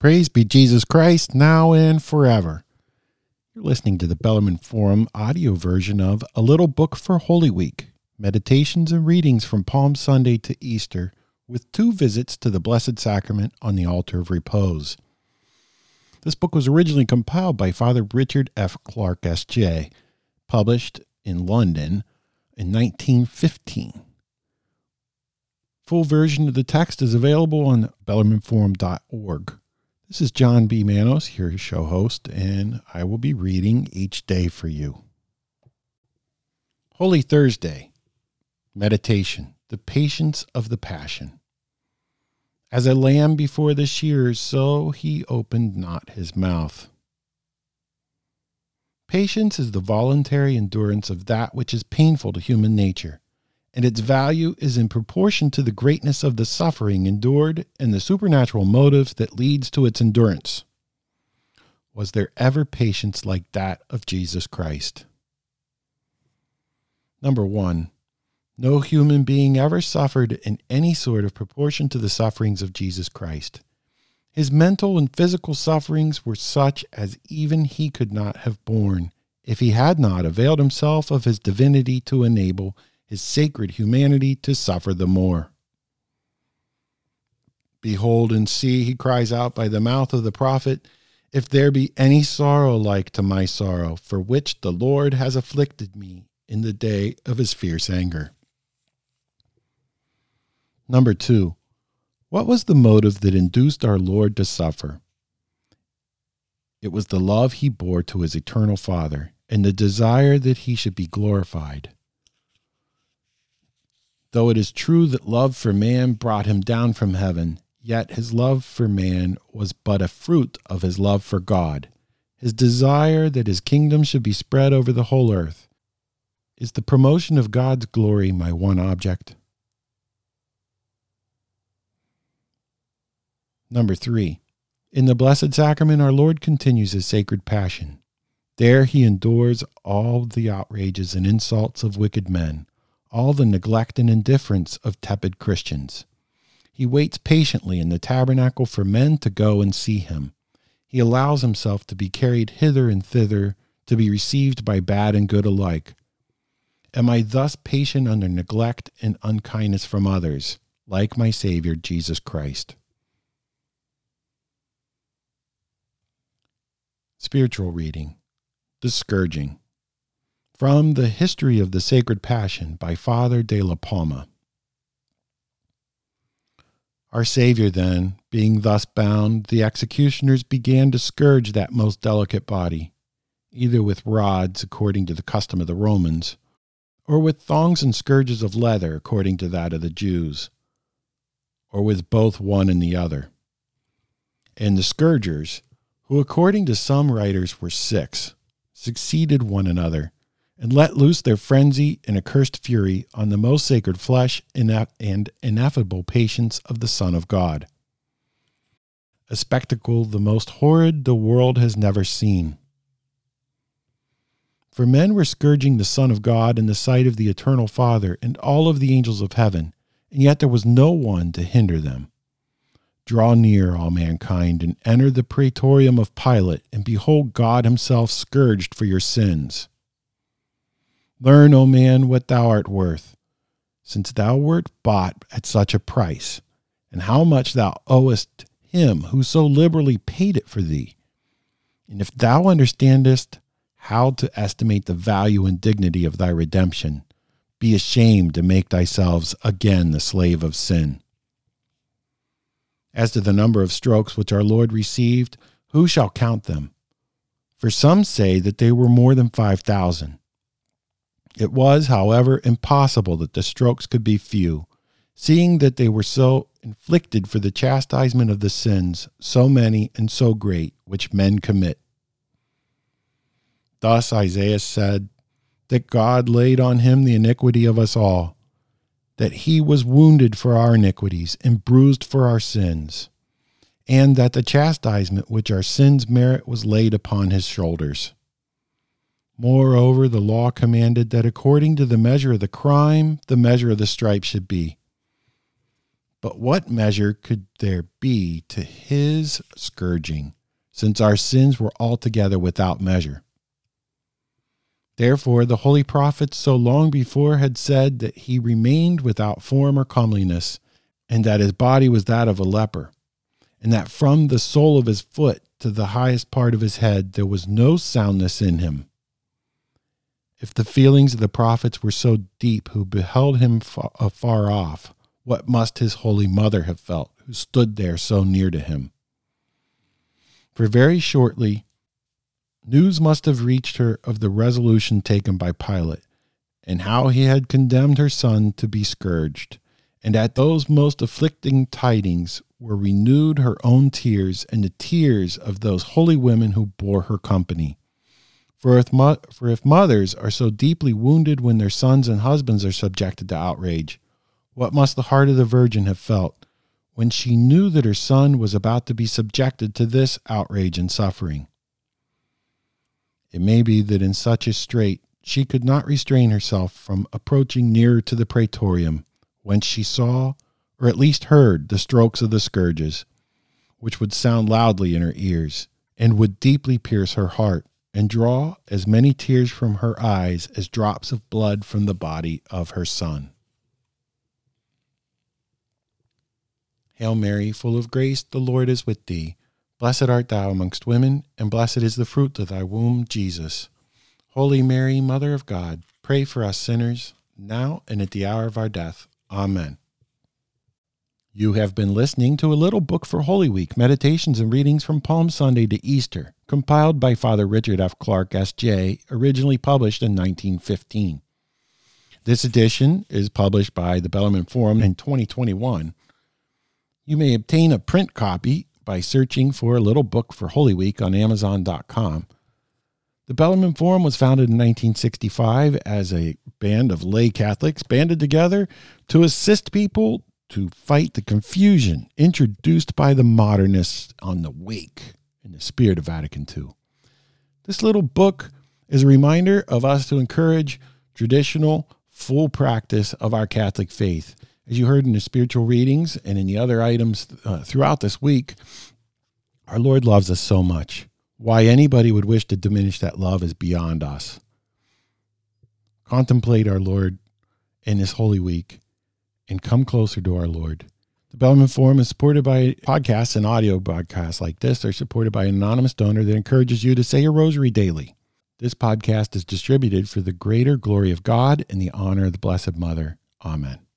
Praise be Jesus Christ, now and forever. You're listening to the Bellarmine Forum audio version of A Little Book for Holy Week Meditations and Readings from Palm Sunday to Easter, with two visits to the Blessed Sacrament on the Altar of Repose. This book was originally compiled by Father Richard F. Clarke, S.J., published in London in 1915. Full version of the text is available on bellarmineforum.org. This is John B. Manos, your show host, and I will be reading each day for you. Holy Thursday, Meditation, the Patience of the Passion. As a lamb before the shears, so he opened not his mouth. Patience is the voluntary endurance of that which is painful to human nature and its value is in proportion to the greatness of the suffering endured and the supernatural motive that leads to its endurance. Was there ever patience like that of Jesus Christ? Number one, no human being ever suffered in any sort of proportion to the sufferings of Jesus Christ. His mental and physical sufferings were such as even he could not have borne if he had not availed himself of his divinity to enable his sacred humanity to suffer the more. Behold and see, he cries out by the mouth of the prophet, if there be any sorrow like to my sorrow, for which the Lord has afflicted me in the day of his fierce anger. Number two, what was the motive that induced our Lord to suffer? It was the love he bore to his eternal Father and the desire that he should be glorified. Though it is true that love for man brought him down from heaven, yet his love for man was but a fruit of his love for God. His desire that his kingdom should be spread over the whole earth. Is the promotion of God's glory my one object? Number three, in the Blessed Sacrament, our Lord continues his sacred passion. There he endures all the outrages and insults of wicked men all the neglect and indifference of tepid Christians. He waits patiently in the tabernacle for men to go and see him. He allows himself to be carried hither and thither, to be received by bad and good alike. Am I thus patient under neglect and unkindness from others, like my Savior Jesus Christ? Spiritual reading The Scourging. From the History of the Sacred Passion by Father de la Palma. Our Savior, then, being thus bound, the executioners began to scourge that most delicate body, either with rods, according to the custom of the Romans, or with thongs and scourges of leather, according to that of the Jews, or with both one and the other. And the scourgers, who according to some writers were six, succeeded one another and let loose their frenzy and accursed fury on the most sacred flesh and ineffable patience of the Son of God. A spectacle the most horrid the world has never seen. For men were scourging the Son of God in the sight of the eternal Father and all of the angels of heaven, and yet there was no one to hinder them. Draw near, all mankind, and enter the praetorium of Pilate, and behold God himself scourged for your sins. Learn, O man, what thou art worth, since thou wert bought at such a price, and how much thou owest him who so liberally paid it for thee. And if thou understandest how to estimate the value and dignity of thy redemption, be ashamed to make thyself again the slave of sin. As to the number of strokes which our Lord received, who shall count them? For some say that they were more than five thousand. It was, however, impossible that the strokes could be few, seeing that they were so inflicted for the chastisement of the sins, so many and so great, which men commit. Thus Isaiah said that God laid on him the iniquity of us all, that he was wounded for our iniquities and bruised for our sins, and that the chastisement which our sins merit was laid upon his shoulders. Moreover, the law commanded that according to the measure of the crime, the measure of the stripe should be. But what measure could there be to his scourging, since our sins were altogether without measure? Therefore, the holy prophets so long before had said that he remained without form or comeliness, and that his body was that of a leper, and that from the sole of his foot to the highest part of his head there was no soundness in him. If the feelings of the prophets were so deep who beheld him afar off, what must his holy mother have felt who stood there so near to him? For very shortly News must have reached her of the resolution taken by Pilate, and how he had condemned her son to be scourged. And at those most afflicting tidings were renewed her own tears and the tears of those holy women who bore her company. For if, mo- for if mothers are so deeply wounded when their sons and husbands are subjected to outrage, what must the heart of the Virgin have felt when she knew that her son was about to be subjected to this outrage and suffering? It may be that in such a strait she could not restrain herself from approaching nearer to the praetorium, whence she saw, or at least heard, the strokes of the scourges, which would sound loudly in her ears, and would deeply pierce her heart, and draw as many tears from her eyes as drops of blood from the body of her son. Hail Mary, full of grace, the Lord is with thee. Blessed art thou amongst women, and blessed is the fruit of thy womb, Jesus. Holy Mary, Mother of God, pray for us sinners, now and at the hour of our death. Amen. You have been listening to a little book for Holy Week, meditations and readings from Palm Sunday to Easter, compiled by Father Richard F. Clarke, S.J., originally published in 1915. This edition is published by the Bellarmine Forum in 2021. You may obtain a print copy by searching for a little book for Holy Week on Amazon.com. The Bellarmine Forum was founded in 1965 as a band of lay Catholics banded together to assist people to fight the confusion introduced by the modernists on the wake in the spirit of Vatican II. This little book is a reminder of us to encourage traditional, full practice of our Catholic faith as you heard in the spiritual readings and in the other items uh, throughout this week, our Lord loves us so much. Why anybody would wish to diminish that love is beyond us. Contemplate our Lord in this Holy Week and come closer to our Lord. The Bellarmine Forum is supported by podcasts and audio broadcasts like this. They're supported by an anonymous donor that encourages you to say a rosary daily. This podcast is distributed for the greater glory of God and the honor of the Blessed Mother. Amen.